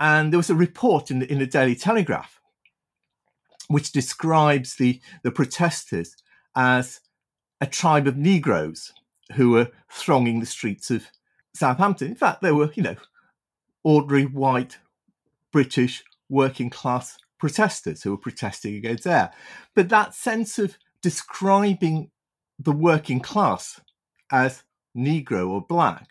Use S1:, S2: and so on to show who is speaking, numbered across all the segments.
S1: and there was a report in the, in the Daily Telegraph which describes the, the protesters as a tribe of Negroes who were thronging the streets of Southampton. In fact, they were, you know, ordinary white British working class protesters who were protesting against Eyre. But that sense of describing the working class as Negro or black,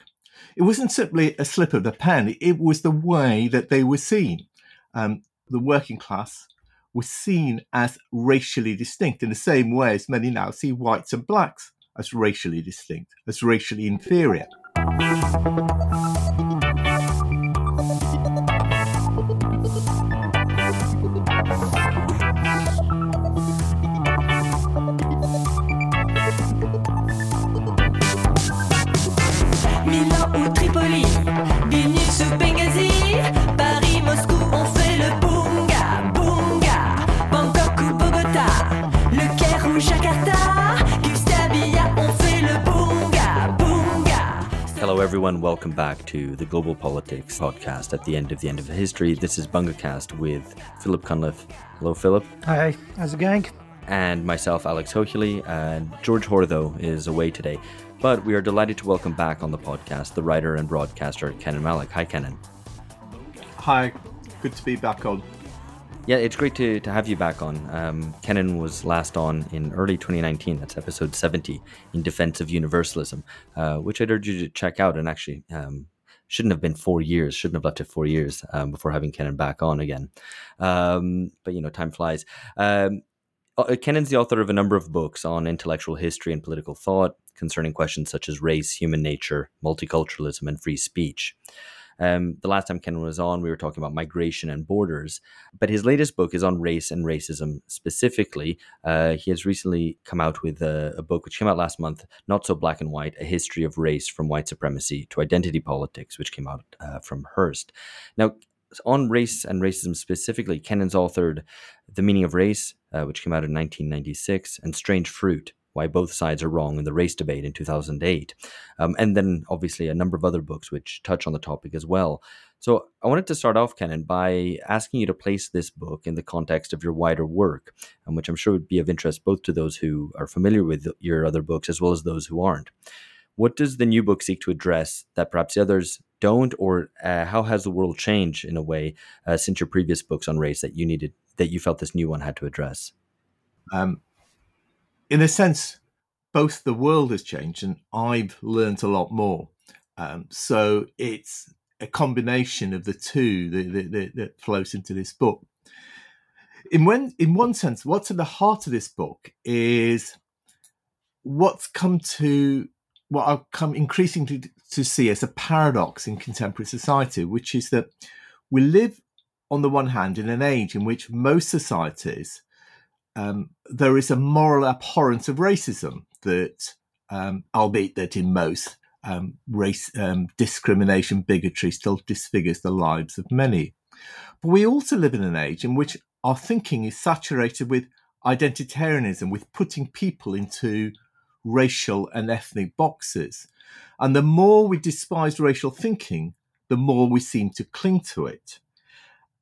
S1: it wasn't simply a slip of the pen, it was the way that they were seen. Um, the working class was seen as racially distinct in the same way as many now see whites and blacks as racially distinct, as racially inferior.
S2: Everyone. Welcome back to the Global Politics podcast at the end of the end of history. This is BungaCast with Philip Cunliffe. Hello, Philip.
S3: Hi, how's it going?
S2: And myself, Alex Hochuli. And George Hoare is away today. But we are delighted to welcome back on the podcast the writer and broadcaster Kenan Malik. Hi, Kenan.
S1: Hi, good to be back on.
S2: Yeah, it's great to, to have you back on. Um, Kenan was last on in early 2019. That's episode 70 in Defense of Universalism, uh, which I'd urge you to check out. And actually, um, shouldn't have been four years, shouldn't have left it four years um, before having Kenan back on again. Um, but, you know, time flies. Um, uh, Kenan's the author of a number of books on intellectual history and political thought concerning questions such as race, human nature, multiculturalism, and free speech. Um, the last time Ken was on, we were talking about migration and borders, but his latest book is on race and racism specifically. Uh, he has recently come out with a, a, book which came out last month, Not So Black and White A History of Race from White Supremacy to Identity Politics, which came out uh, from Hurst. Now, on race and racism specifically, Kenan's authored The Meaning of Race, uh, which came out in 1996, and Strange Fruit, why both sides are wrong in the race debate in 2008. Um, and then obviously a number of other books which touch on the topic as well. So I wanted to start off, Kenan, by asking you to place this book in the context of your wider work, um, which I'm sure would be of interest both to those who are familiar with your other books as well as those who aren't. What does the new book seek to address that perhaps the others don't, or uh, how has the world changed in a way uh, since your previous books on race that you needed that you felt this new one had to address?
S1: Um, in a sense, both the world has changed and I've learned a lot more. Um, so it's a combination of the two that, that, that, flows into this book. In when, in one sense, what's at the heart of this book is what's come to what I've come increasingly to see as a paradox in contemporary society, which is that we live on the one hand in an age in which most societies um, there is a moral abhorrence of racism that, um, albeit that in most, um, race um, discrimination, bigotry still disfigures the lives of many. But we also live in an age in which our thinking is saturated with identitarianism, with putting people into racial and ethnic boxes. And the more we despise racial thinking, the more we seem to cling to it.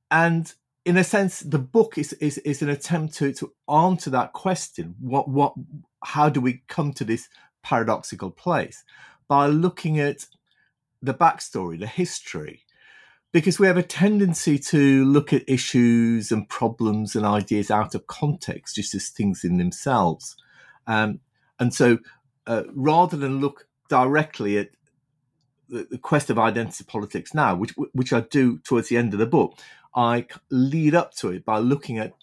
S1: And in a sense, the book is, is, is an attempt to, to answer that question. What, what, how do we come to this paradoxical place? By looking at the backstory, the history, because we have a tendency to look at issues and problems and ideas out of context, just as things in themselves. Um, and so, uh, rather than look directly at the, the quest of identity politics now, which which I do towards the end of the book, I lead up to it by looking at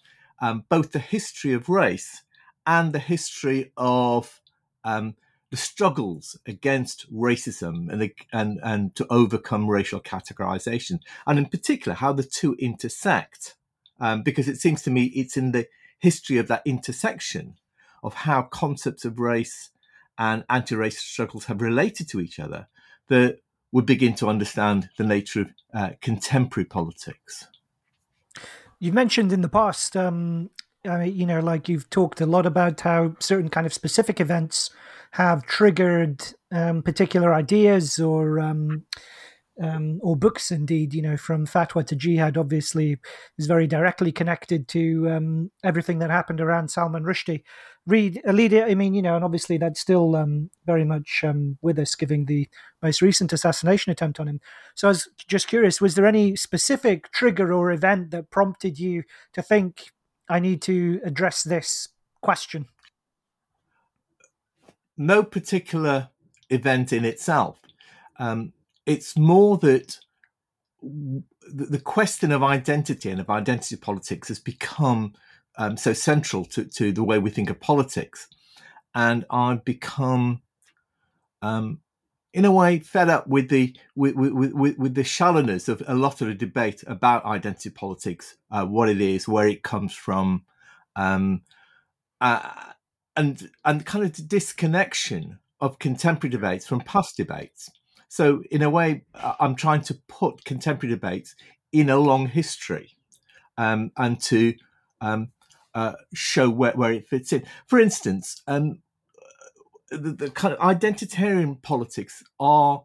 S1: um, both the history of race and the history of um, the struggles against racism and, the, and, and to overcome racial categorization, and in particular how the two intersect. Um, because it seems to me it's in the history of that intersection of how concepts of race and anti racist struggles have related to each other that we begin to understand the nature of uh, contemporary politics.
S3: You've mentioned in the past, um, you know, like you've talked a lot about how certain kind of specific events have triggered um, particular ideas or um, um, or books indeed, you know, from Fatwa to Jihad, obviously is very directly connected to um, everything that happened around Salman Rushdie. Read Alida, I mean, you know, and obviously that's still um, very much um, with us, giving the most recent assassination attempt on him. So I was just curious, was there any specific trigger or event that prompted you to think I need to address this question?
S1: No particular event in itself. Um, it's more that the question of identity and of identity politics has become um, so central to, to the way we think of politics. And I've become, um, in a way, fed up with the with, with, with, with, the shallowness of a lot of the debate about identity politics, uh, what it is, where it comes from, um, uh, and and kind of the disconnection of contemporary debates from past debates. So, in a way, I'm trying to put contemporary debates in a long history um, and to um, uh, show where, where it fits in. For instance, um, the, the, kind of identitarian politics are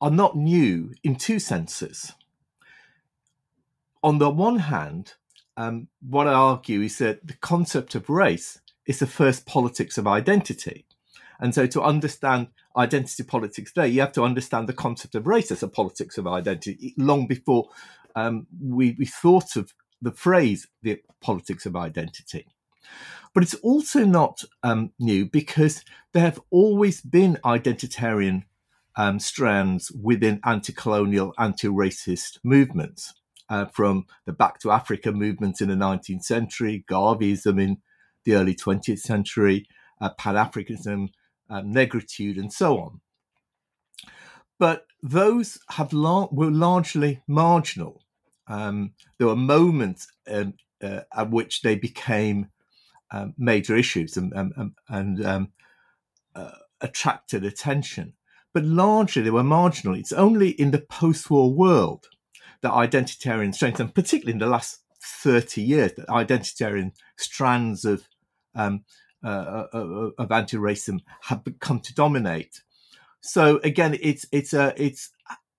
S1: are not new in two senses. On the one hand, um, what I argue is that the concept of race is the first politics of identity. And so to understand identity politics today, you have to understand the concept of race as a politics of identity long before um, we, we thought of the phrase the politics of identity. But it's also not um, new because there have always been identitarian um, strands within anti colonial, anti racist movements. Uh, from the Back to Africa movement in the 19th century, Garveyism in the early 20th century, uh, Pan Africanism um, negritude, and so on. But those have la- were largely marginal. Um, there were moments um, uh, at which they became um, major issues and, and um, uh, attracted attention. But largely they were marginal. It's only in the post war world that identitarian strands, and particularly in the last 30 years, that identitarian strands of um, uh, uh, uh, of anti-racism have come to dominate. So again, it's it's a it's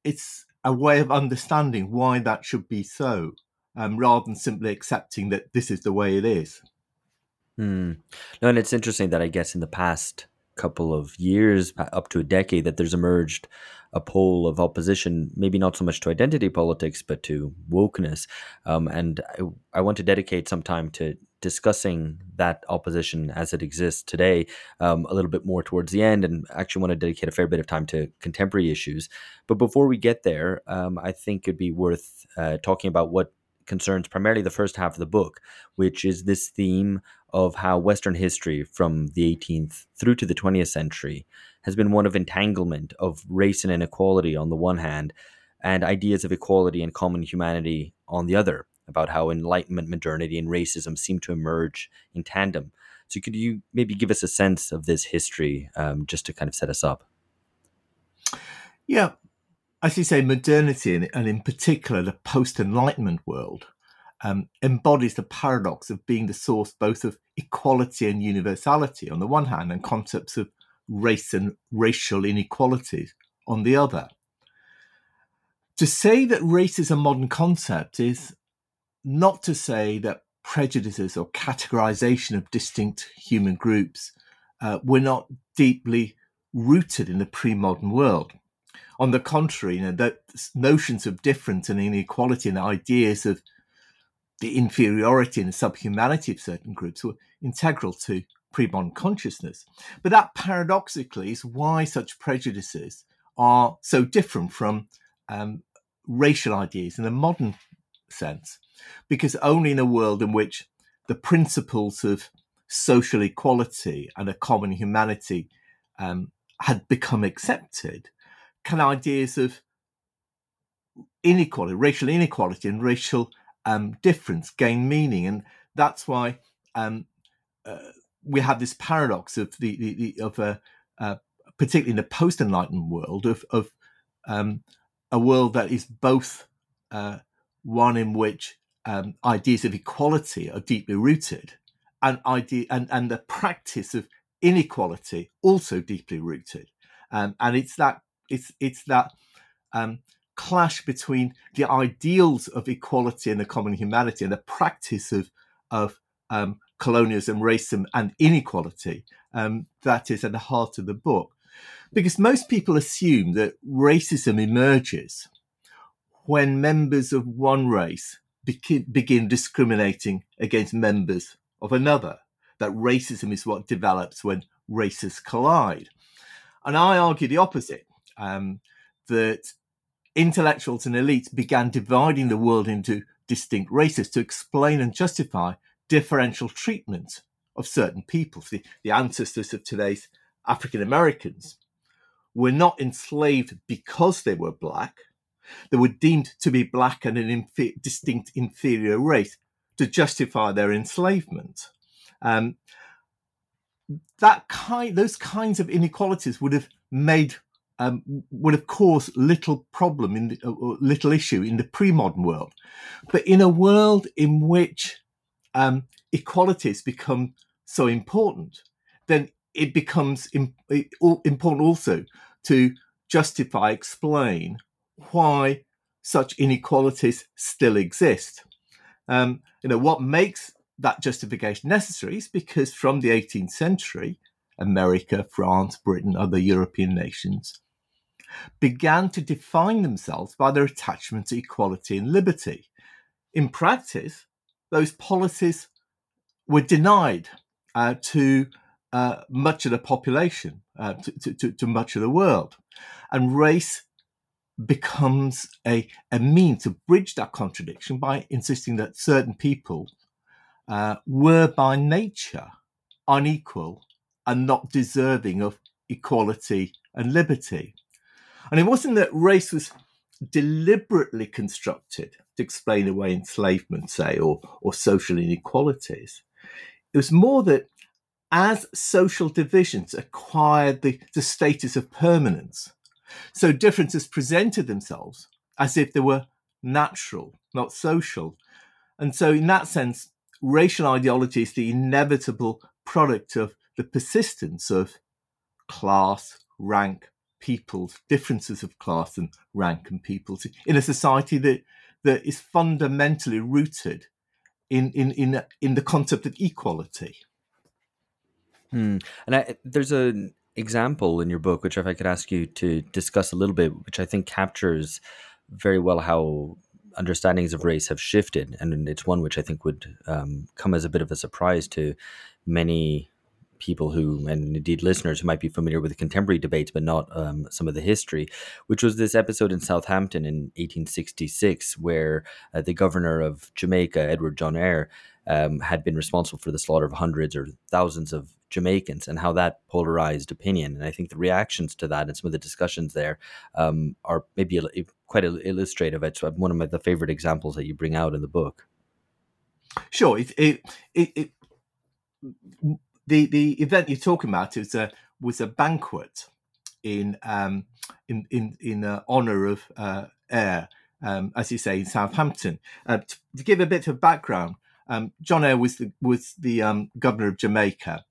S1: it's a way of understanding why that should be so, um, rather than simply accepting that this is the way it is.
S2: Hmm. No, and it's interesting that I guess in the past couple of years, up to a decade, that there's emerged a pole of opposition, maybe not so much to identity politics, but to wokeness. Um, and I, I, want to dedicate some time to discussing that opposition as it exists today um, a little bit more towards the end and actually want to dedicate a fair bit of time to contemporary issues but before we get there um, i think it'd be worth uh, talking about what concerns primarily the first half of the book which is this theme of how western history from the 18th through to the 20th century has been one of entanglement of race and inequality on the one hand and ideas of equality and common humanity on the other about how Enlightenment modernity and racism seem to emerge in tandem. So, could you maybe give us a sense of this history um, just to kind of set us up?
S1: Yeah. As you say, modernity, and in particular the post Enlightenment world, um, embodies the paradox of being the source both of equality and universality on the one hand, and concepts of race and racial inequalities on the other. To say that race is a modern concept is not to say that prejudices or categorization of distinct human groups uh, were not deeply rooted in the pre-modern world. On the contrary, you know, that notions of difference and inequality and ideas of the inferiority and subhumanity of certain groups were integral to pre-modern consciousness. But that paradoxically is why such prejudices are so different from um, racial ideas in a modern sense because only in a world in which the principles of social equality and a common humanity um, had become accepted can ideas of inequality, racial inequality, and racial um, difference gain meaning. And that's why um, uh, we have this paradox of the, the, the of a uh, particularly in the post Enlightenment world of of um, a world that is both uh, one in which um, ideas of equality are deeply rooted, and idea and, and the practice of inequality also deeply rooted. Um, and it's that it's it's that um, clash between the ideals of equality and the common humanity and the practice of of um, colonialism, racism, and inequality um, that is at the heart of the book. Because most people assume that racism emerges when members of one race begin discriminating against members of another, that racism is what develops when races collide. And I argue the opposite um, that intellectuals and elites began dividing the world into distinct races to explain and justify differential treatment of certain peoples. The, the ancestors of today's African Americans were not enslaved because they were black. They were deemed to be black and an distinct inferior race to justify their enslavement. Um, that kind, those kinds of inequalities would have made, um, would have caused little problem in the, uh, little issue in the pre-modern world, but in a world in which um, equalities become so important, then it becomes important also to justify, explain why such inequalities still exist. Um, you know, what makes that justification necessary is because from the 18th century, America, France, Britain, other European nations began to define themselves by their attachment to equality and liberty. In practice, those policies were denied uh, to uh, much of the population, uh, to, to, to, much of the world. And race becomes a, a mean to bridge that contradiction by insisting that certain people uh, were by nature unequal and not deserving of equality and liberty. And it wasn't that race was deliberately constructed to explain away enslavement, say, or, or social inequalities. It was more that as social divisions acquired the, the status of permanence, so differences presented themselves as if they were natural, not social. And so, in that sense, racial ideology is the inevitable product of the persistence of class, rank, peoples, differences of class and rank and peoples in a society that, that is fundamentally rooted in in in in the concept of equality.
S2: Hmm. And I, there's an example in your book, which if I could ask you to discuss a little bit, which I think captures very well how understandings of race have shifted, and it's one which I think would um, come as a bit of a surprise to many people who, and indeed listeners who might be familiar with the contemporary debates, but not um, some of the history, which was this episode in Southampton in 1866, where uh, the governor of Jamaica, Edward John Eyre, um, had been responsible for the slaughter of hundreds or thousands of Jamaicans and how that polarized opinion. And I think the reactions to that and some of the discussions there um, are maybe quite illustrative. It's one of my, the favorite examples that you bring out in the book.
S1: Sure. It, it, it, it the the event you're talking about was a was a banquet in um, in in in uh, honor of uh, Eyre, um, as you say, in Southampton. Uh, to, to, give a bit of background, um, John Eyre was the was the um, governor of Jamaica,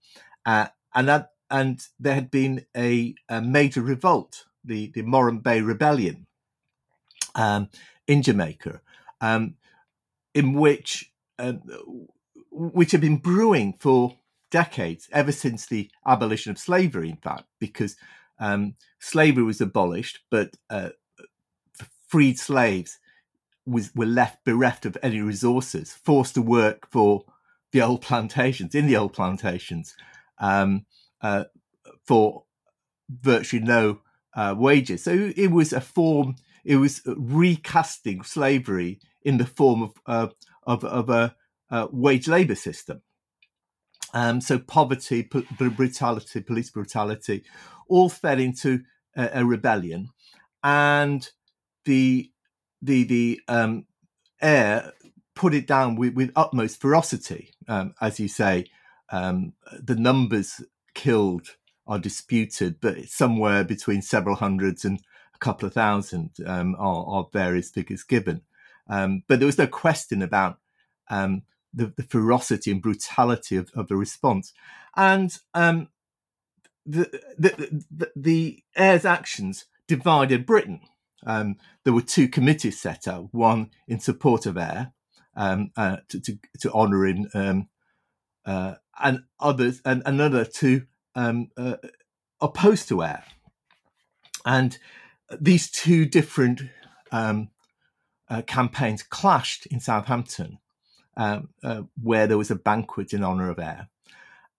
S1: uh, and that and there had been a, a major revolt, the the Morant Bay Rebellion, um, in Jamaica, um, in which which had been brewing for decades, ever since the abolition of slavery, in fact, because um, slavery was abolished, but uh, freed slaves was, were left bereft of any resources, forced to work for the old plantations, in the old plantations, um, uh, for virtually no uh, wages. So it was a form, it was recasting slavery in the form of, uh, of, of a, a wage labor system. Um, so poverty, p- brutality, police brutality, all fed into a, a rebellion, and the the the um, Eyre put it down with, with utmost ferocity. Um, as you say, um, the numbers killed are disputed, but somewhere between several hundreds and a couple of thousand um, are, are, various figures given. Um, but there was no question about um, the, the ferocity and brutality of, of the response. And um, the, the, the, the Eyre's actions divided Britain. um, there were two committees set up, one in support of Eyre um, uh, to, to, to honour him, um, uh, and others, and another to um, uh, opposed to Eyre. And these two different um, uh, campaigns clashed in Southampton, um, uh, where there was a banquet in honour of Eyre.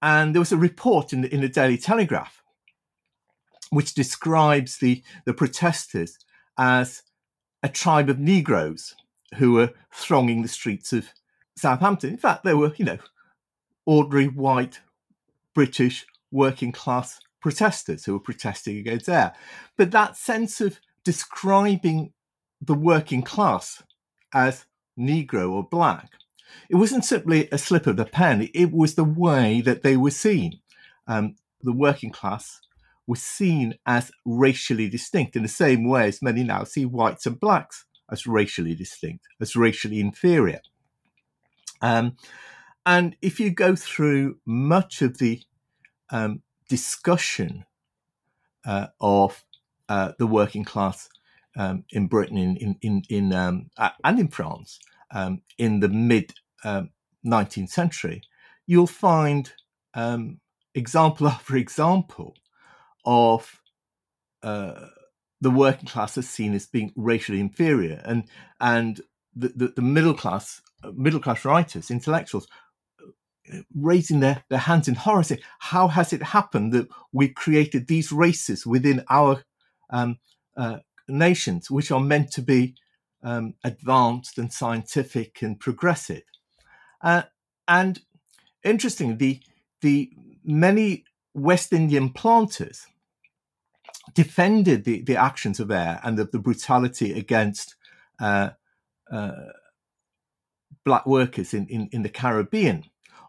S1: And there was a report in the, in the Daily Telegraph which describes the, the protesters as a tribe of Negroes who were thronging the streets of Southampton. In fact, they were, you know, ordinary white British working class protesters who were protesting against Eyre. But that sense of describing the working class as Negro or black, it wasn't simply a slip of the pen, it was the way that they were seen. Um, the working class was seen as racially distinct in the same way as many now see whites and blacks as racially distinct, as racially inferior. Um, and if you go through much of the um, discussion uh, of uh, the working class um, in Britain, in in in, um, and in France, um, in the mid 19th um, century, you'll find um, example after example of uh, the working class as seen as being racially inferior, and and the, the, the middle class uh, middle class writers, intellectuals, uh, raising their, their hands in horror, saying, "How has it happened that we created these races within our um, uh, nations, which are meant to be um, advanced and scientific and progressive?" Uh, and interestingly, the the many West Indian planters defended the, the actions of Eyre and the, the brutality against uh, uh, black workers in, in, in, the Caribbean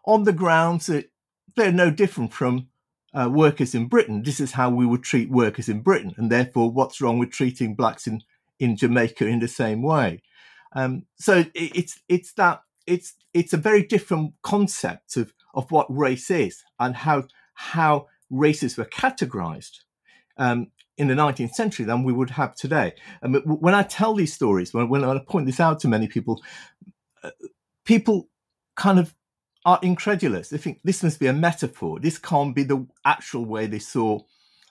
S1: on the grounds that they're no different from uh, workers in Britain. This is how we would treat workers in Britain, and therefore, what's wrong with treating blacks in, in Jamaica in the same way? Um, so it, it's it's that it's it's a very different concept of of what race is and how how races were categorized um, in the 19th century than we would have today. And when I tell these stories, when, when I point this out to many people, uh, people kind of are incredulous. They think this must be a metaphor. This can't be the actual way they saw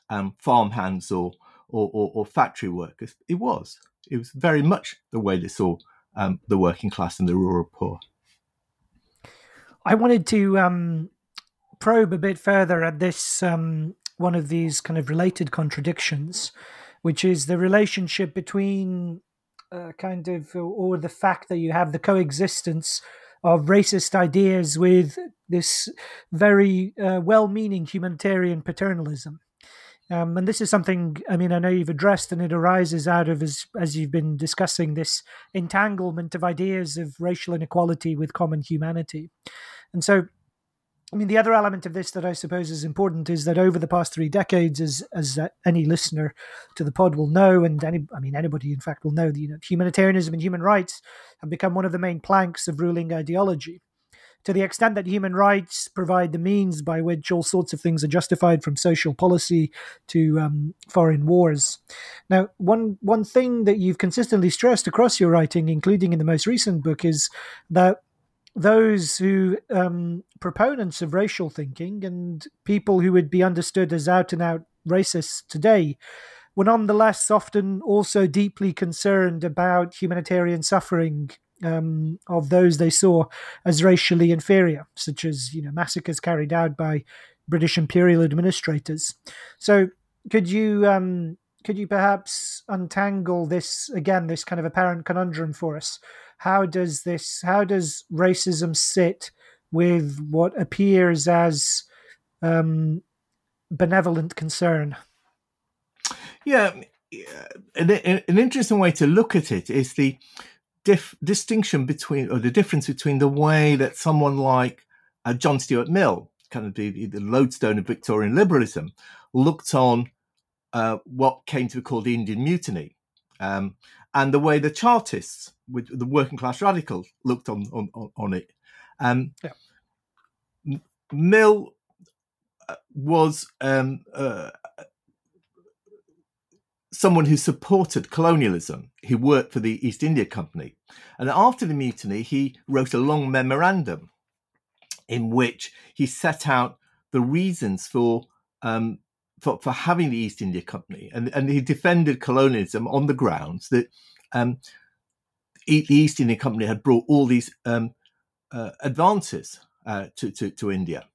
S1: um, farmhands or, or, or, or, factory workers. It was. It was very much the way they saw um, the working class and the rural poor.
S3: I wanted to um, probe a bit further at this um, one of these kind of related contradictions, which is the relationship between uh, kind of or the fact that you have the coexistence of racist ideas with this very uh, well-meaning humanitarian paternalism. Um, and this is something I mean I know you've addressed, and it arises out of as as you've been discussing this entanglement of ideas of racial inequality with common humanity, and so I mean, the other element of this that I suppose is important is that over the past three decades, as as uh, any listener to the pod will know, and any, I mean, anybody in fact will know, that you know, humanitarianism and human rights have become one of the main planks of ruling ideology. To the extent that human rights provide the means by which all sorts of things are justified, from social policy to um, foreign wars. Now, one one thing that you've consistently stressed across your writing, including in the most recent book, is that those who um, proponents of racial thinking and people who would be understood as out and out racists today were nonetheless often also deeply concerned about humanitarian suffering um, of those they saw as racially inferior, such as you know massacres carried out by British imperial administrators. So, could you um, could you perhaps untangle this again, this kind of apparent conundrum for us? how does this how does racism sit with what appears as um, benevolent concern?
S1: Yeah, an, an, interesting way to look at it is the dif- distinction between, or the difference between the way that someone like uh, John Stuart Mill, kind of the, the lodestone of Victorian liberalism, looked on uh, what came to be called the Indian Mutiny, um, and the way the Chartists, with the working class radicals, looked on on, on it. Um, yeah. Mill uh, was um, uh, someone who supported colonialism. He worked for the East India Company. And after the mutiny, he wrote a long memorandum in which he set out the reasons for um, for, for having the East India Company, and, and he defended colonialism on the grounds that um, the East India Company had brought all these um, uh, advances uh, to, to, to India,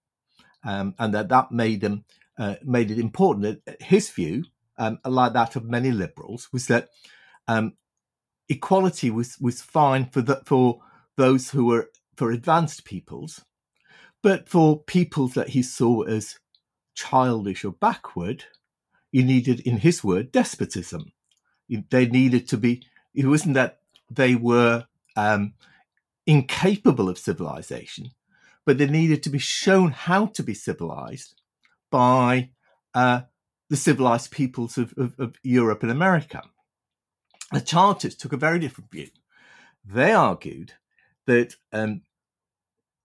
S1: um, and that that made them uh, made it important. that His view, um, like that of many liberals, was that um, equality was was fine for the, for those who were for advanced peoples, but for peoples that he saw as childish or backward, you needed, in his word, despotism. They needed to be. It wasn't that they were um, incapable of civilization, but they needed to be shown how to be civilized by uh, the civilized peoples of, of, of, Europe and America. The Chartists took a very different view. They argued that um,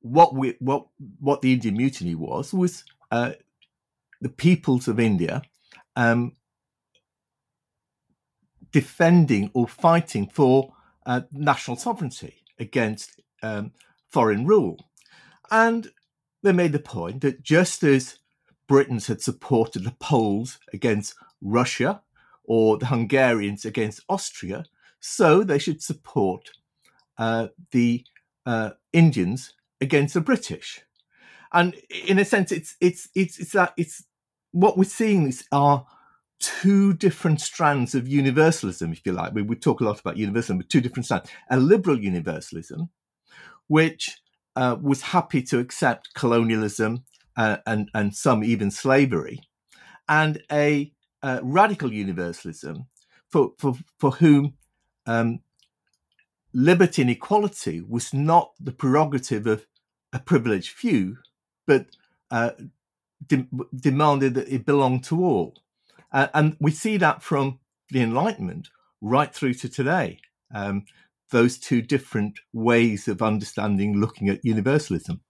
S1: what we what what the Indian Mutiny was was uh, the peoples of India um, defending or fighting for uh, national sovereignty against um, foreign rule. And they made the point that just as Britons had supported the Poles against Russia or the Hungarians against Austria, so they should support uh, the uh, Indians against the British. And in a sense, it's it's it's it's that it's what we're seeing is are two different strands of universalism, if you like. We would talk a lot about universalism, but two different strands. A liberal universalism, which uh, was happy to accept colonialism and, and some even slavery, and a uh, radical universalism for, for, for whom um, liberty and equality was not the prerogative of a privileged few, but uh, de- demanded that it belonged to all. Uh, and we see that from the Enlightenment right through to today. Um, those two different ways of understanding, looking at universalism.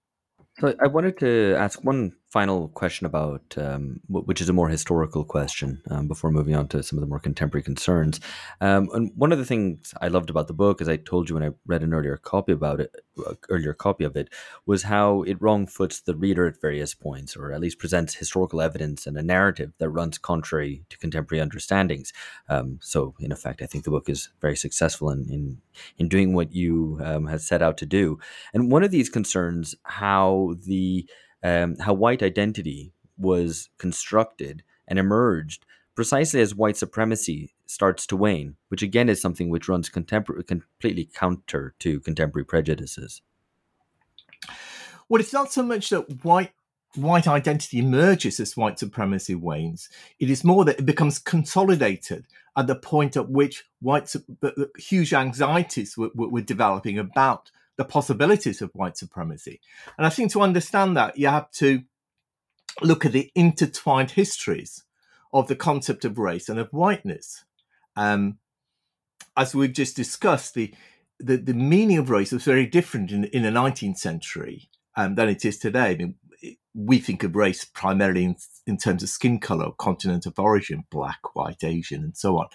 S2: So I wanted to ask one final question about, um, which is a more historical question, um, before moving on to some of the more contemporary concerns. Um, and one of the things I loved about the book, as I told you when I read an earlier copy about it, uh, earlier copy of it, was how it wrongfoots the reader at various points, or at least presents historical evidence and a narrative that runs contrary to contemporary understandings. Um, so, in effect, I think the book is very successful in in, in doing what you um, have set out to do. And one of these concerns, how the um, how white identity was constructed and emerged precisely as white supremacy starts to wane, which again is something which runs completely counter to contemporary prejudices.
S1: Well, it's not so much that white white identity emerges as white supremacy wanes. It is more that it becomes consolidated at the point at which white huge anxieties were, were developing about the possibilities of white supremacy. And I think to understand that, you have to look at the intertwined histories of the concept of race and of whiteness. Um, as we've just discussed, the, the, the meaning of race was very different in, in the 19th century um, than it is today. I mean, we think of race primarily in, in terms of skin color, continent of origin, black, white, Asian, and so on.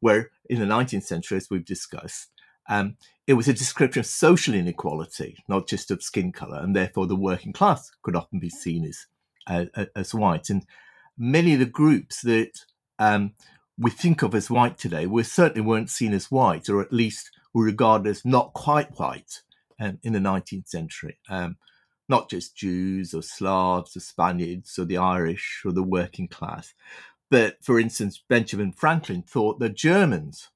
S1: Where in the 19th century, as we've discussed, um, it was a description of social inequality, not just of skin color, and therefore the working class could often be seen as uh, as white. And many of the groups that um, we think of as white today were certainly weren't seen as white, or at least were regarded as not quite white um, in the 19th century. Um, not just Jews or Slavs or Spaniards or the Irish or the working class. But for instance, Benjamin Franklin thought the Germans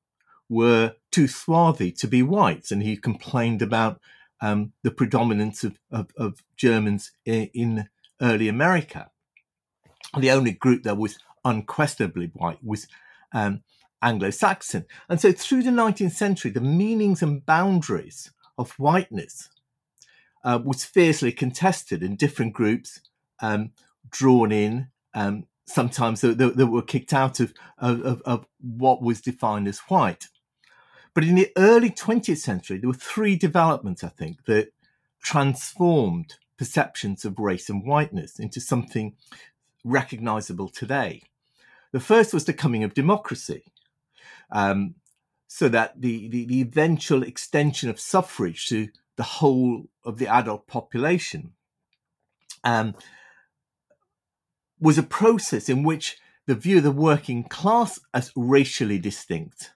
S1: were too swarthy to be white, and he complained about um, the predominance of, of, of Germans in, in, early America. The only group that was unquestionably white was um, Anglo Saxon. And so through the 19th century, the meanings and boundaries of whiteness uh, was fiercely contested, and different groups um, drawn in um, sometimes that, were kicked out of, of, of, what was defined as white. But in the early 20th century, there were three developments, I think, that transformed perceptions of race and whiteness into something recognizable today. The first was the coming of democracy. Um, so that the, the, the eventual extension of suffrage to the whole of the adult population um, was a process in which the view of the working class as racially distinct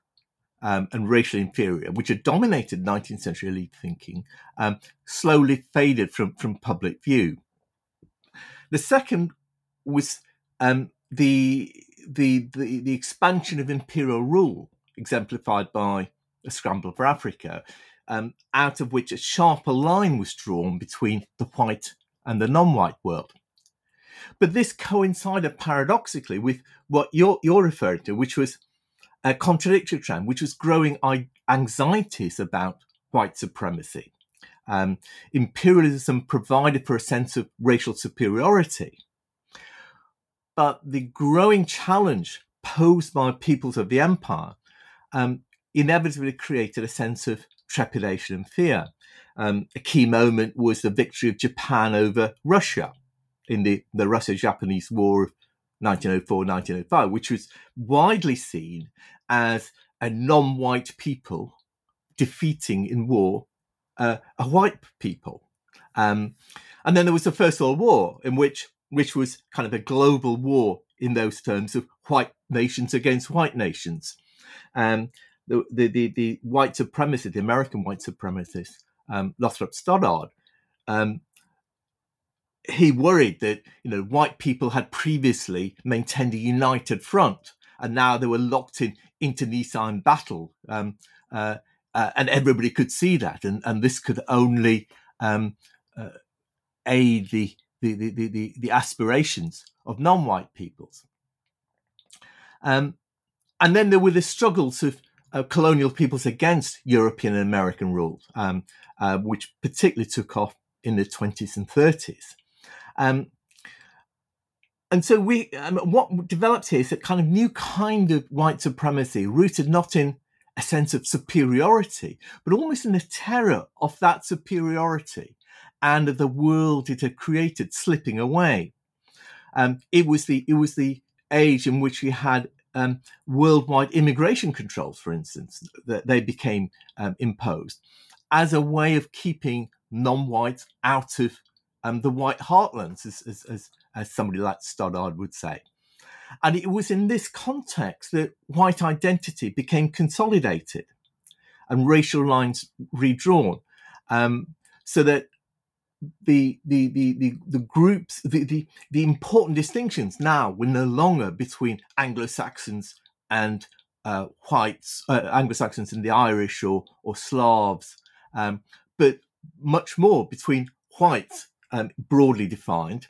S1: um, and racially inferior, which had dominated 19th century elite thinking, um, slowly faded from, from public view. The second was um, the, the, the, the expansion of imperial rule, exemplified by a scramble for Africa, um, out of which a sharper line was drawn between the white and the non-white world. But this coincided paradoxically with what you're, you're referring to, which was a contradictory trend, which was growing anxieties about white supremacy. Um, imperialism provided for a sense of racial superiority. But the growing challenge posed by peoples of the empire um, inevitably created a sense of trepidation and fear. Um, a key moment was the victory of Japan over Russia in the, the Russo Japanese War of 1904 1905, which was widely seen as a non white people defeating in war uh, a white people. Um, and then there was the First World War, in which which was kind of a global war in those terms of white nations against white nations. Um, the, the, the, the white supremacists, the American white supremacists, um, Lothrop Stoddard, um, he worried that you know white people had previously maintained a united front, and now they were locked in internecine battle, um, uh, uh, and everybody could see that, and, and this could only um, uh, aid the the, the, the, the aspirations of non-white peoples. Um, and then there were the struggles of uh, colonial peoples against European and American rule, um, uh, which particularly took off in the 20s and 30s. Um, and so we, um, what developed here is a kind of new kind of white supremacy, rooted not in a sense of superiority, but almost in the terror of that superiority and of the world it had created slipping away. Um, it was the it was the age in which we had um, worldwide immigration controls, for instance, that they became um, imposed as a way of keeping non-whites out of um, the white heartlands, as, as, as, as somebody like Stoddard would say. And it was in this context that white identity became consolidated and racial lines redrawn, um, so that the the the the, the groups the, the the important distinctions now were no longer between Anglo Saxons and uh, whites, uh, Anglo Saxons and the Irish or or Slavs, um, but much more between whites, um, broadly defined,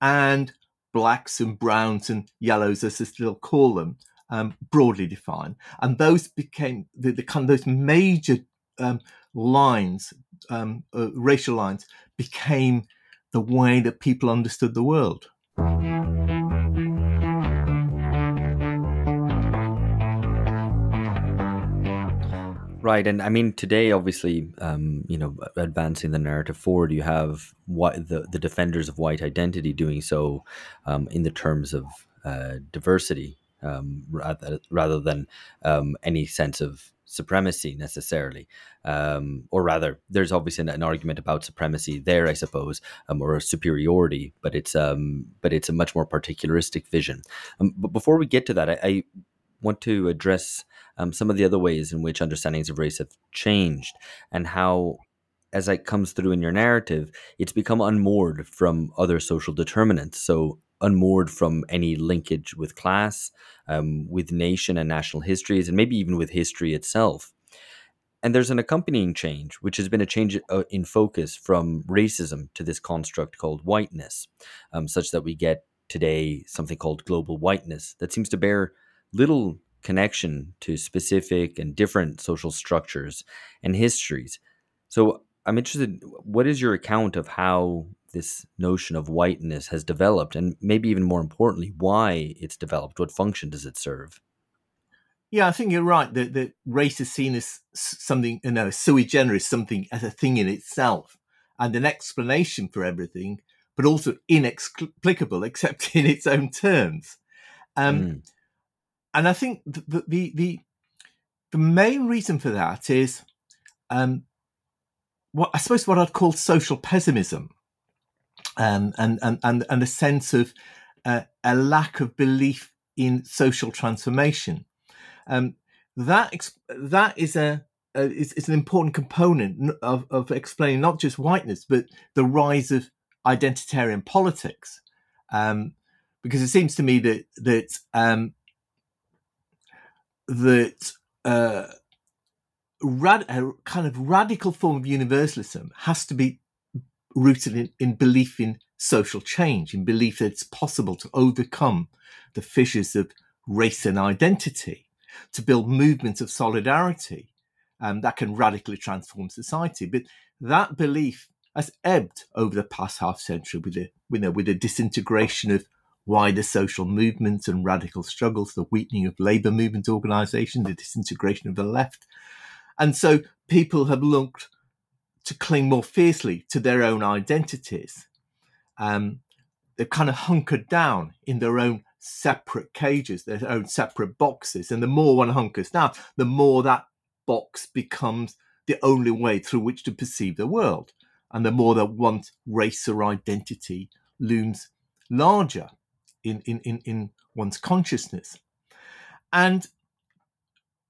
S1: and blacks and browns and yellows, as they still call them, um, broadly defined, and those became the, the kind of those major um, lines, um, uh, racial lines, became the way that people understood the world.
S2: Right, and I mean today, obviously, um, you know, advancing the narrative forward, you have what the the defenders of white identity doing so um, in the terms of uh, diversity, um, rather rather than um, any sense of supremacy necessarily, um, or rather, there's obviously an, argument about supremacy there, I suppose, um, or superiority, but it's but it's a much more particularistic vision. But before we get to that, I, I want to address um, some of the other ways in which understandings of race have changed and how as it comes through in your narrative, it's become unmoored from other social determinants. So unmoored from any linkage with class, um, with nation and national histories, and maybe even with history itself. And there's an accompanying change, which has been a change uh, in focus from racism to this construct called whiteness, um, such that we get today something called global whiteness that seems to bear little connection to specific and different social structures and histories. So I'm interested, what is your account of how this notion of whiteness has developed, and maybe even more importantly, why it's developed. What function does it serve?
S1: Yeah, I think you're right that, that race is seen as something, you know, sui generis, something as a thing in itself and an explanation for everything, but also inexplicable except in its own terms. Um, mm. And I think the, the, the, the main reason for that is um, what I suppose what I'd call social pessimism, um, and and and and a sense of uh, a lack of belief in social transformation. Um, that that is a, is, an important component of, of explaining not just whiteness but the rise of identitarian politics, um, because it seems to me that that um, that uh, rad- a kind of radical form of universalism has to be rooted in, in belief in social change, in belief that it's possible to overcome the fissures of race and identity, to build movements of solidarity um, that can radically transform society. But that belief has ebbed over the past half century with the, with the, with the disintegration of wider social movements and radical struggles, the weakening of labour movement organisation, the disintegration of the left. And so people have looked to cling more fiercely to their own identities. Um, they're kind of hunkered down in their own separate cages, their own separate boxes. And the more one hunkers down, the more that box becomes the only way through which to perceive the world. And the more that one's race or identity looms larger in, in, in, in one's consciousness. And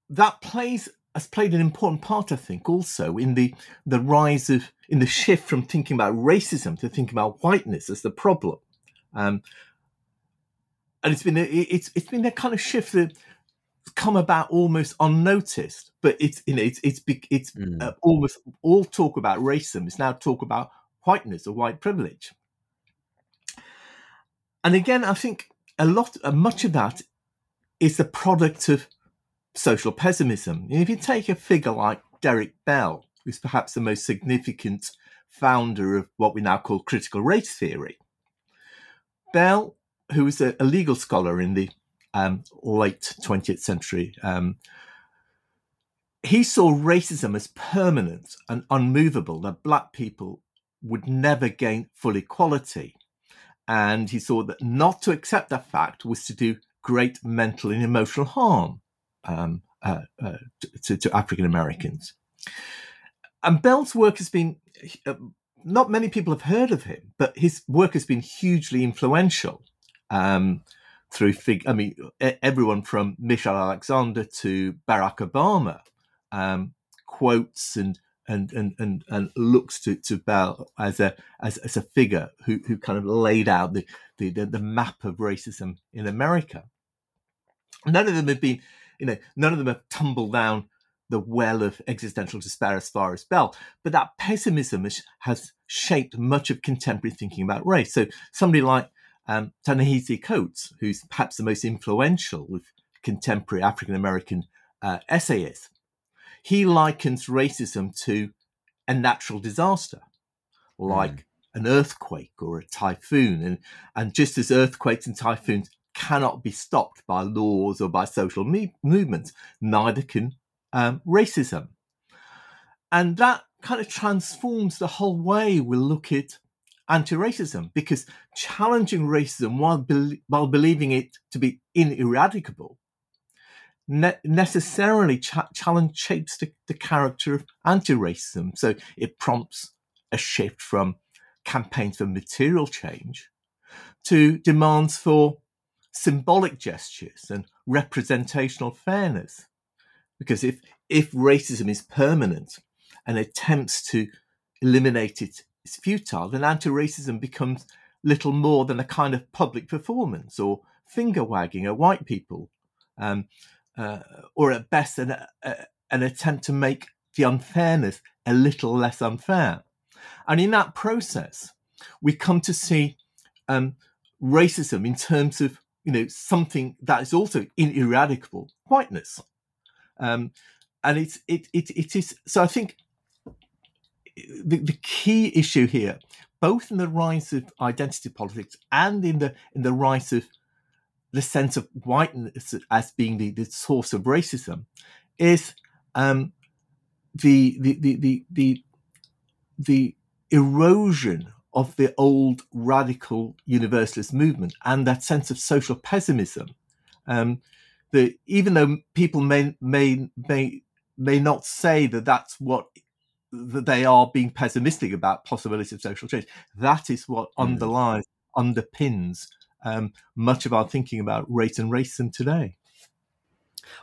S1: that plays has played an important part, I think, also in the the rise of in the shift from thinking about racism to thinking about whiteness as the problem. Um, and it's been a, it's it's been a kind of shift that come about almost unnoticed, but it's you know it's it's it's mm. uh, almost all talk about racism is now talk about whiteness or white privilege. And again, I think a lot, uh, much of that is the product of social pessimism. if you take a figure like Derek Bell, who's perhaps the most significant founder of what we now call critical race theory, Bell, who was a, a legal scholar in the um, late 20th century, um, he saw racism as permanent and unmovable, that black people would never gain full equality. And he saw that not to accept that fact was to do great mental and emotional harm um, uh, uh, to, to African Americans. And Bell's work has been, uh, not many people have heard of him, but his work has been hugely influential um, through, fig- I mean, everyone from Michelle Alexander to Barack Obama um, quotes and and and and, and looks to, to Bell as a as, as a figure who, who kind of laid out the, the, the map of racism in America. None of them have been, you know, none of them have tumbled down the well of existential despair as far as Bell, but that pessimism has, has shaped much of contemporary thinking about race. So somebody like um, Ta-Nehisi Coates, who's perhaps the most influential of contemporary African American uh, essayists, he likens racism to a natural disaster, like mm. an earthquake or a typhoon. And, and just as earthquakes and typhoons cannot be stopped by laws or by social me- movements, neither can um, racism. And that kind of transforms the whole way we look at anti-racism because challenging racism while, be- while believing it to be ineradicable ne- necessarily cha- challenge shapes the, the character of anti-racism. So it prompts a shift from campaigns for material change to demands for symbolic gestures and representational fairness. Because if if racism is permanent and attempts to eliminate it is futile, then anti-racism becomes little more than a kind of public performance or finger wagging at white people. Um, uh, or at best an, uh, an attempt to make the unfairness a little less unfair. And in that process, we come to see um, racism in terms of you know something that is also ineradicable whiteness, um, and it's it, it it is so. I think the, the key issue here, both in the rise of identity politics and in the in the rise of the sense of whiteness as being the, the source of racism is um, the, the, the, the, the, the erosion of the old radical universalist movement and that sense of social pessimism. Um, that even though people may may may may not say that that's what that they are being pessimistic about possibility of social change, that is what mm. underlies underpins um, much of our thinking about race and racism today.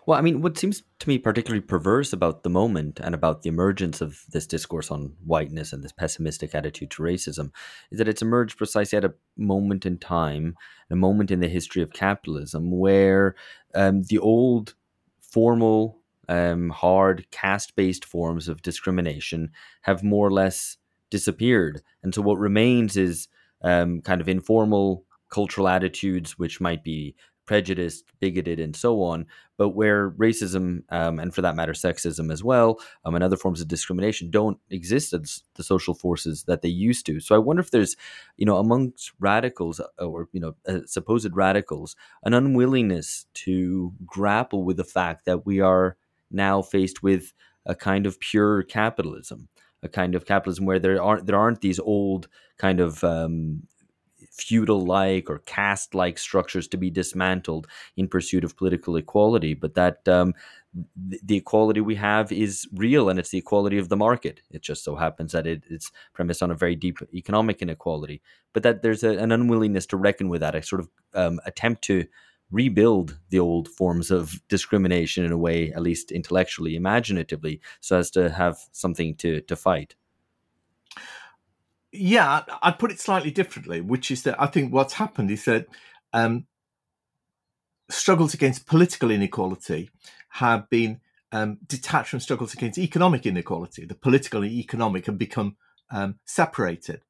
S2: Well, I mean, what seems to me particularly perverse about the moment and about the emergence of this discourse on whiteness and this pessimistic attitude to racism is that it's emerged precisely at a moment in time, a moment in the history of capitalism, where um, the old formal, um, hard, caste based forms of discrimination have more or less disappeared. And so what remains is um, kind of informal cultural attitudes, which might be prejudiced, bigoted, and so on, but where racism um, and for that matter sexism as well um, and other forms of discrimination don't exist as the social forces that they used to. So I wonder if there's, you know, amongst radicals uh, or you know uh, supposed radicals, an unwillingness to grapple with the fact that we are now faced with a kind of pure capitalism, a kind of capitalism where there aren't there aren't these old kind of um, feudal like or caste like structures to be dismantled in pursuit of political equality, but that um, th- the equality we have is real and it's the equality of the market. It just so happens that it, it's premised on a very deep economic inequality, but that there's a, an unwillingness to reckon with that, a sort of um, attempt to rebuild the old forms of discrimination in a way, at least intellectually, imaginatively, so as to have something to, to fight
S1: yeah, I'd put it slightly differently, which is that I think what's happened is that um, struggles against political inequality have been um, detached from struggles against economic inequality. The political and economic have become um, separated,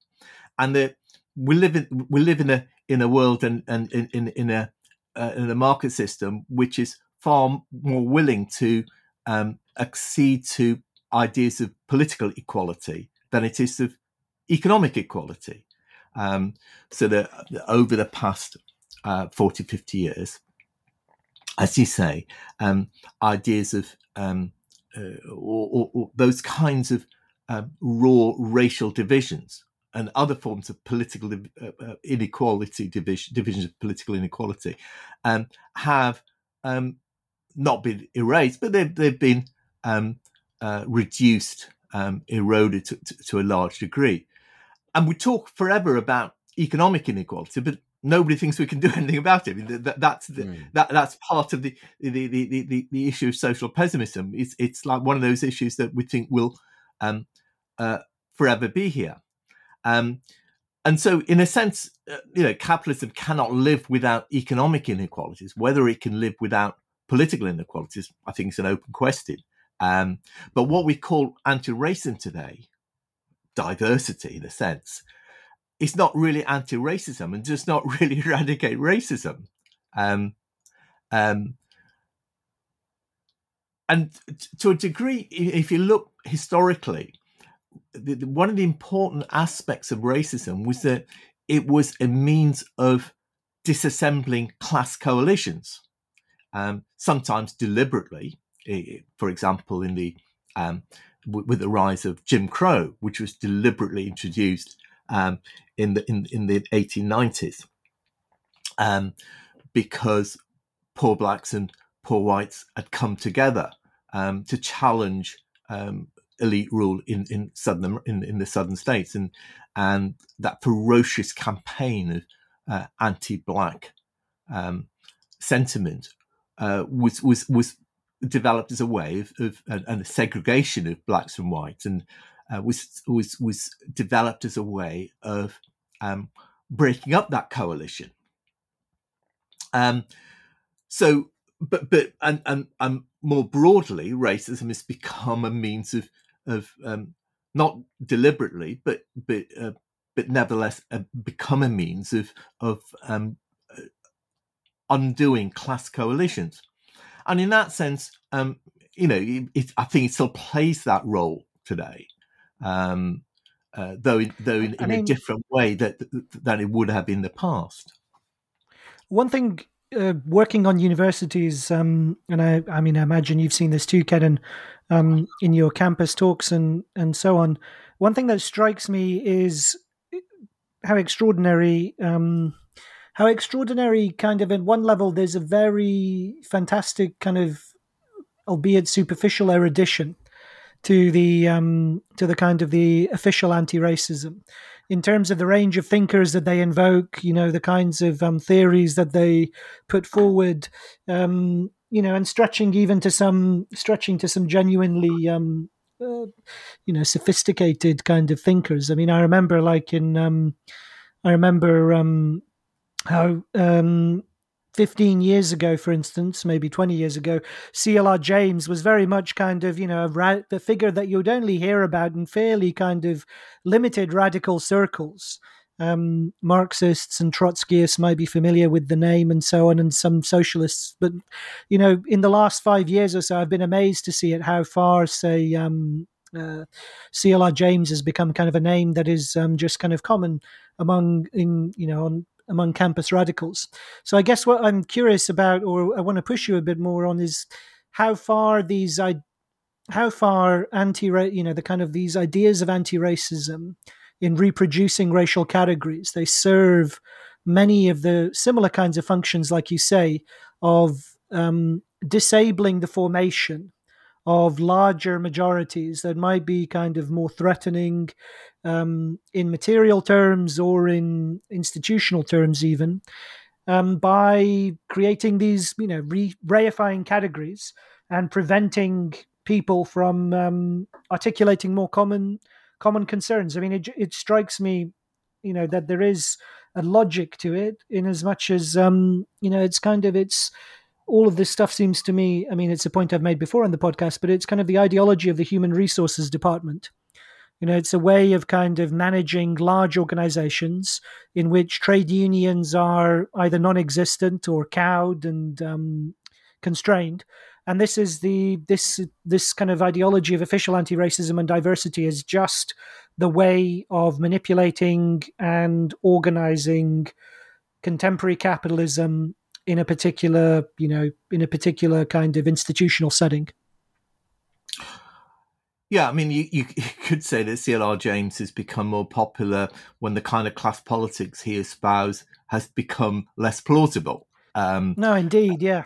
S1: and that we live in we live in a in a world and and in in, in a uh, in a market system which is far more willing to um, accede to ideas of political equality than it is of economic equality. Um, so that over the past uh, 40, 50 years, as you say, um, ideas of um, uh, or, or, or those kinds of uh, raw racial divisions and other forms of political uh, uh, inequality, division, divisions of political inequality, um, have um, not been erased, but they've, they've been um, uh, reduced, um, eroded to, to, to, a large degree and we talk forever about economic inequality, but nobody thinks we can do anything about it. I mean, that, that's the, mm. that that's part of the the, the the, the issue of social pessimism. It's it's like one of those issues that we think will um, uh, forever be here. Um, and so, in a sense, uh, you know, capitalism cannot live without economic inequalities. Whether it can live without political inequalities, I think, is an open question. Um, but what we call anti-racism today diversity in a sense, it's not really anti-racism and does not really eradicate racism. Um, um, and to a degree, if you look historically, the, the, one of the important aspects of racism was that it was a means of disassembling class coalitions, um, sometimes deliberately. For example, in the um, with the rise of Jim Crow, which was deliberately introduced um, in the in, in the 1890s, um, because poor blacks and poor whites had come together um, to challenge um, elite rule in in southern in, in the southern states, and and that ferocious campaign of uh, anti-black um, sentiment uh, was was was developed as a way of, of and a segregation of blacks from whites, and uh, was was was developed as a way of um, breaking up that coalition. Um, so, but but and, and and more broadly, racism has become a means of of um, not deliberately, but but uh, but nevertheless uh, become a means of of um, uh, undoing class coalitions and in that sense, um, you know, it, it, I think it still plays that role today, um, uh, though though in, in mean, a different way that that it would have in the past.
S3: One thing uh, working on universities, um, and I, I, mean, I imagine you've seen this too, Kenan, um, in your campus talks and and so on. One thing that strikes me is how extraordinary um, how extraordinary kind of in one level there's a very fantastic kind of albeit superficial erudition to the um, to the kind of the official anti-racism in terms of the range of thinkers that they invoke, you know, the kinds of um, theories that they put forward, um, you know, and stretching even to some stretching to some genuinely, um, uh, you know, sophisticated kind of thinkers. I mean, I remember like in, um, I remember um, how um, 15 years ago, for instance, maybe 20 years ago, CLR James was very much kind of, you know, ra- a figure that you'd only hear about in fairly kind of limited radical circles. Um, Marxists and Trotskyists might be familiar with the name and so on, and some socialists. But, you know, in the last five years or so, I've been amazed to see at how far, say, um, uh, CLR James has become kind of a name that is um, just kind of common among, in you know, on among campus radicals. So I guess what I'm curious about, or I want to push you a bit more on, is how far these how far anti you know the kind of these ideas of anti-racism in reproducing racial categories they serve many of the similar kinds of functions like you say of um, disabling the formation of larger majorities that might be kind of more threatening um, in material terms or in institutional terms, even um, by creating these, you know, re- reifying categories and preventing people from um, articulating more common common concerns. I mean, it, it strikes me, you know, that there is a logic to it in as much as um, you know, it's kind of it's all of this stuff seems to me, I mean, it's a point I've made before on the podcast, but it's kind of the ideology of the human resources department. You know, it's a way of kind of managing large organizations in which trade unions are either non existent or cowed and um, constrained. And this is the this this kind of ideology of official anti-racism and diversity is just the way of manipulating and organizing contemporary capitalism in a particular, you know, in a particular kind of institutional setting.
S1: Yeah, I mean, you, you, could say that CLR James has become more popular when the kind of class politics he espoused has become less plausible.
S3: Um, no, indeed, yeah.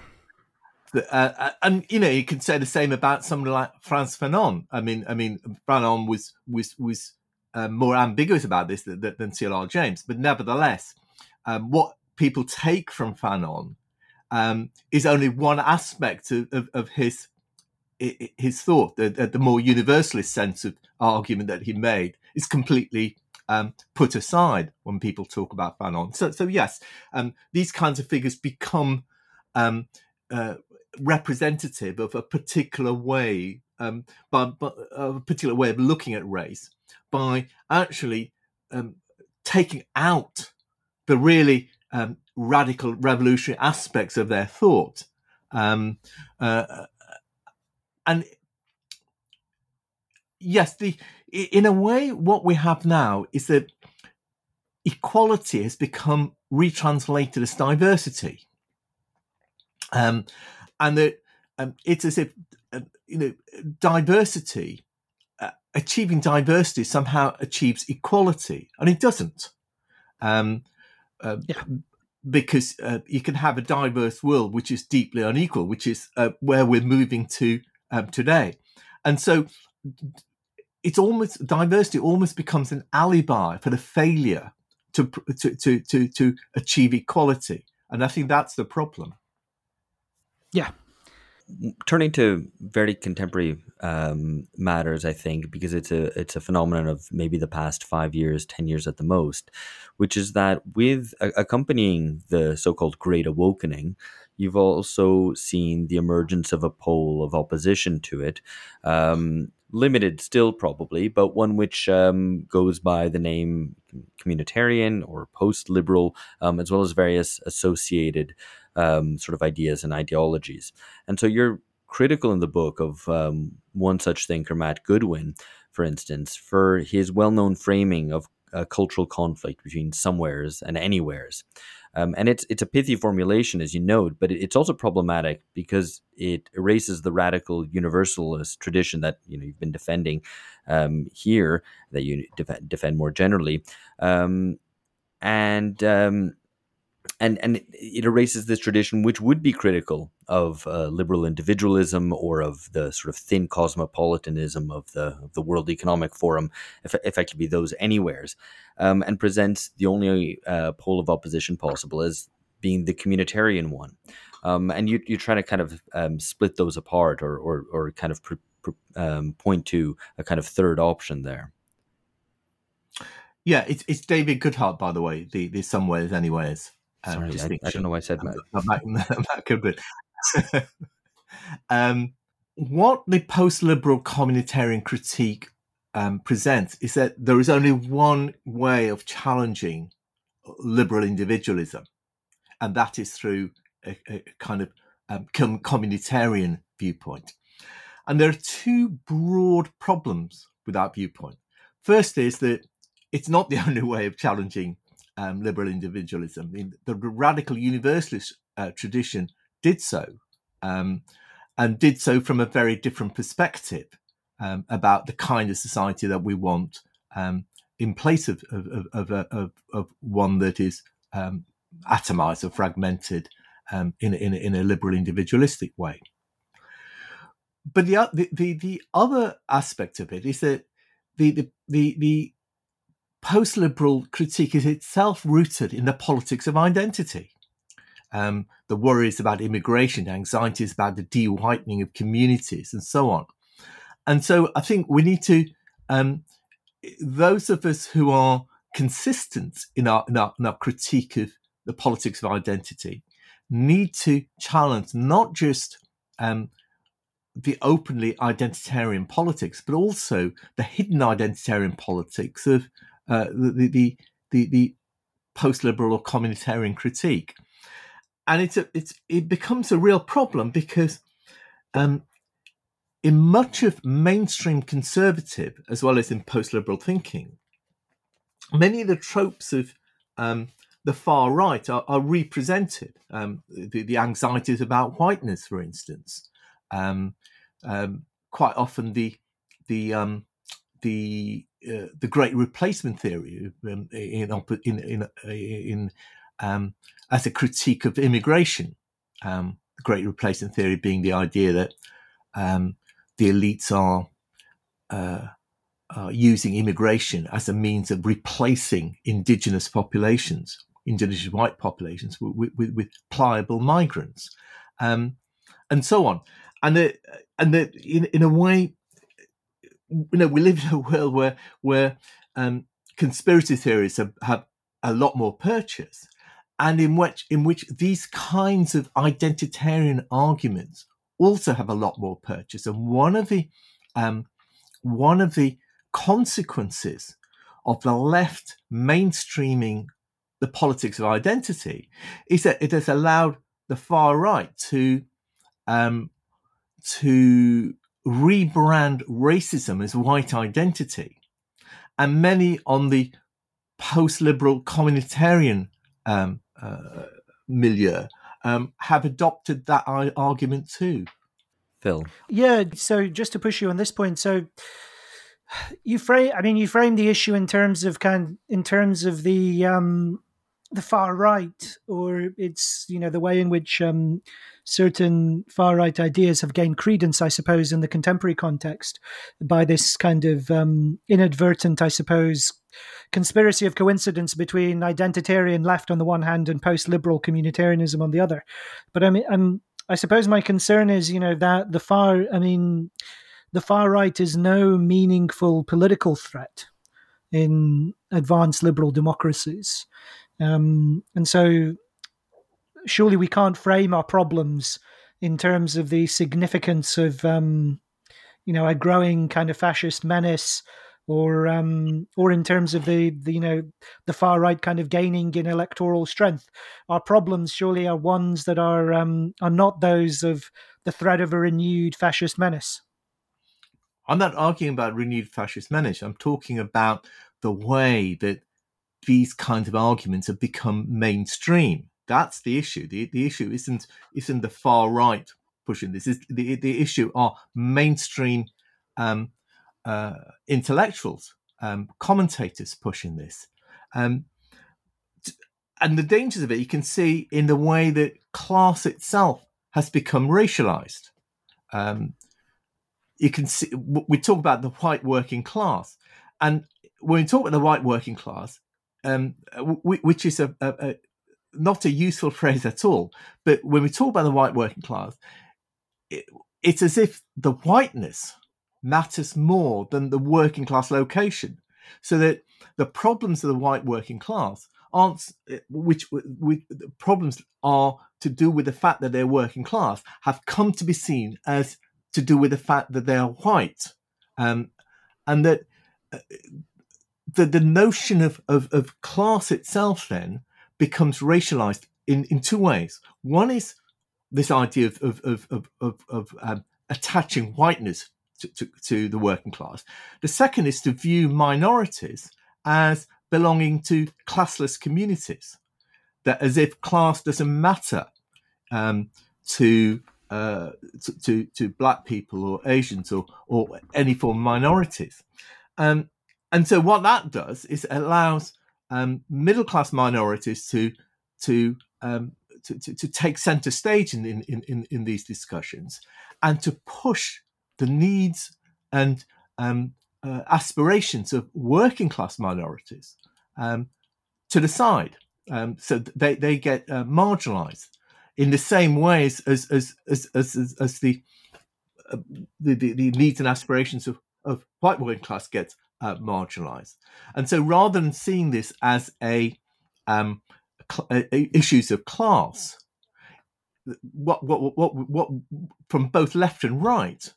S1: Uh, uh, and you know, you could say the same about someone like Frantz Fanon. I mean, I mean, Fanon was was was uh, more ambiguous about this than, than CLR James, but nevertheless, um, what people take from Fanon um, is only one aspect of, of, of his his thought. The, the, more universalist sense of argument that he made is completely um, put aside when people talk about Fanon. So, so yes, um, these kinds of figures become um, uh, representative of a particular way, um, by, by, a particular way of looking at race by actually um, taking out the really um, radical revolutionary aspects of their thought. Um, uh, and yes, the in a way, what we have now is that equality has become retranslated as diversity, um, and that um, it's as if uh, you know diversity, uh, achieving diversity somehow achieves equality, and it doesn't. Um, uh, yeah. Because uh, you can have a diverse world which is deeply unequal, which is uh, where we're moving to um, today. And so it's almost diversity almost becomes an alibi for the failure to, to, to, to, to achieve equality. And I think that's the problem.
S3: Yeah,
S2: turning to very contemporary um, matters, I think because it's a it's a phenomenon of maybe the past five years, ten years at the most, which is that with accompanying the so-called Great Awakening, you've also seen the emergence of a pole of opposition to it. Um, limited still probably, but one which um, goes by the name communitarian or post liberal, um, as well as various associated um, sort of ideas and ideologies. And so you're critical in the book of um, one such thinker, Matt Goodwin, for instance, for his well known framing of a cultural conflict between somewheres and anywheres. Um, and it's it's a pithy formulation, as you note, but it's also problematic because it erases the radical universalist tradition that you know you've been defending um, here, that you def- defend more generally, um, and um, and and it erases this tradition, which would be critical of uh, liberal individualism or of the sort of thin cosmopolitanism of the of the World Economic Forum, if I could be those anywheres, um, and presents the only uh, pole of opposition possible as being the communitarian one. Um, and you, you're trying to kind of um, split those apart or, or, or kind of um, point to a kind of third option there.
S1: Yeah, it's, it's David Goodhart, by the way, the, the Somewheres Anywheres
S2: um, Sorry, I, I, don't know why I said that.
S1: that could be. um, what the post-liberal communitarian critique um, presents is that there is only one way of challenging liberal individualism, and that is through a, a kind of um, communitarian viewpoint. And there are two broad problems with that viewpoint. First is that it's not the only way of challenging um, liberal individualism. Mean, the radical universalist uh, tradition did so, um, and did so from a very different perspective um, about the kind of society that we want um, in place of of, of, of, of, one that is um, atomized or fragmented um, in, in, in a liberal individualistic way. But the, the, the, other aspect of it is that the, the, the, the post liberal critique is itself rooted in the politics of identity. Um, the worries about immigration, anxieties about the de whitening of communities, and so on. And so I think we need to, um, those of us who are consistent in our, in our, in our critique of the politics of identity need to challenge not just um, the openly identitarian politics, but also the hidden identitarian politics of uh, the, the, the, the post-liberal or communitarian critique. And it's a, it's, it becomes a real problem because um, in much of mainstream conservative, as well as in post-liberal thinking, many of the tropes of um, the far right are, are represented. Um, the, the, anxieties about whiteness, for instance, um, um, quite often the the um, the uh, the great replacement theory um, in in in, in um, as a critique of immigration. Um, the great replacement theory being the idea that um, the elites are, uh, using immigration as a means of replacing indigenous populations, indigenous white populations, with, with, with pliable migrants, um, and so on. And the, and the, in, in a way, you know, we live in a world where where um, conspiracy theories have, have a lot more purchase, and in which in which these kinds of identitarian arguments also have a lot more purchase. And one of the um, one of the consequences of the left mainstreaming the politics of identity is that it has allowed the far right to um, to rebrand racism as white identity. And many on the post liberal communitarian um, uh, milieu um, have adopted that argument too.
S2: Phil.
S3: Yeah, so just to push you on this point, so you frame I mean you frame the issue in terms of kind in terms of the um the far right, or it's you know the way in which um, certain far right ideas have gained credence, I suppose, in the contemporary context by this kind of um, inadvertent, I suppose, conspiracy of coincidence between identitarian left on the one hand and post-liberal communitarianism on the other. But I mean, I'm, I suppose my concern is, you know, that the far, I mean, the far right is no meaningful political threat in advanced liberal democracies. Um, and so, surely we can't frame our problems in terms of the significance of, um, you know, a growing kind of fascist menace, or um, or in terms of the, the you know the far right kind of gaining in electoral strength. Our problems surely are ones that are um, are not those of the threat of a renewed fascist menace.
S1: I'm not arguing about renewed fascist menace. I'm talking about the way that these kinds of arguments have become mainstream. That's the issue. The, the issue isn't isn't the far right pushing this. Is the the issue are mainstream um, uh, intellectuals, um, commentators pushing this. Um, and the dangers of it you can see in the way that class itself has become racialized. Um, you can see we talk about the white working class, and when we talk about the white working class, um, which is a, a, a, not a useful phrase at all, but when we talk about the white working class, it, it's as if the whiteness matters more than the working class location, so that the problems of the white working class aren't eh, which, the problems are to do with the fact that they're working class have come to be seen as to do with the fact that they are white, um, and that uh, the the notion of, of, of class itself then becomes racialized in, in two ways. One is this idea of of of of, of, of um, attaching whiteness to, to, to the working class. The second is to view minorities as belonging to classless communities, that as if class doesn't matter um, to uh, to, to, to black people or Asians or or any form of minorities, um, and so what that does is it allows um, middle class minorities to to, um, to, to to take center stage in, in in in these discussions and to push the needs and um, uh, aspirations of working class minorities um, to the side, um, so they they get uh, marginalised in the same ways as as as as, as the, uh, the, the the needs and aspirations of, of white working class get uh, marginalised. And so, rather than seeing this as a, um, cl- a, issues of class, what, what what what from both left and right,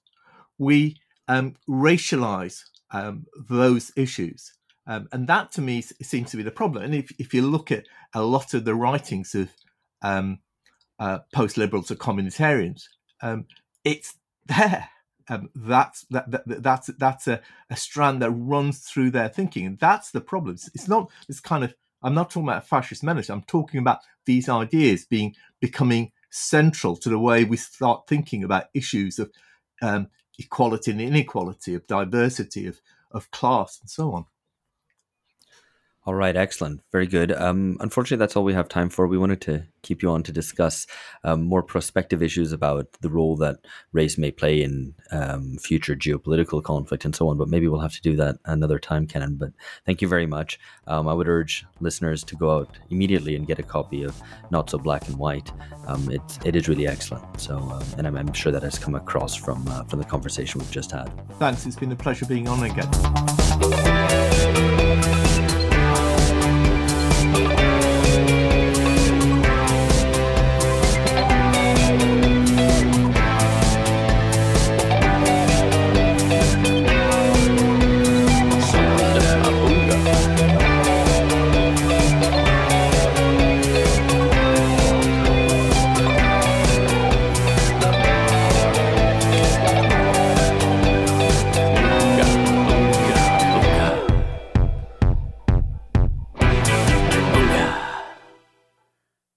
S1: we um, racialize um, those issues. Um, and that to me seems to be the problem. And if, if you look at a lot of the writings of um, uh, post liberals or communitarians, um, it's there. Um, that's that, that, that's that's a, a strand that runs through their thinking, and that's the problem. It's, it's not this kind of. I'm not talking about fascist menace. I'm talking about these ideas being becoming central to the way we start thinking about issues of um, equality and inequality, of diversity, of of class, and so on.
S2: All right, excellent, very good. Um, unfortunately, that's all we have time for. We wanted to keep you on to discuss um, more prospective issues about the role that race may play in um, future geopolitical conflict and so on. But maybe we'll have to do that another time, Kenan. But thank you very much. Um, I would urge listeners to go out immediately and get a copy of Not So Black and White. Um, it it is really excellent. So, um, and I'm, I'm, sure that has come across from uh, from the conversation we've just had.
S1: Thanks. It's been a pleasure being on again.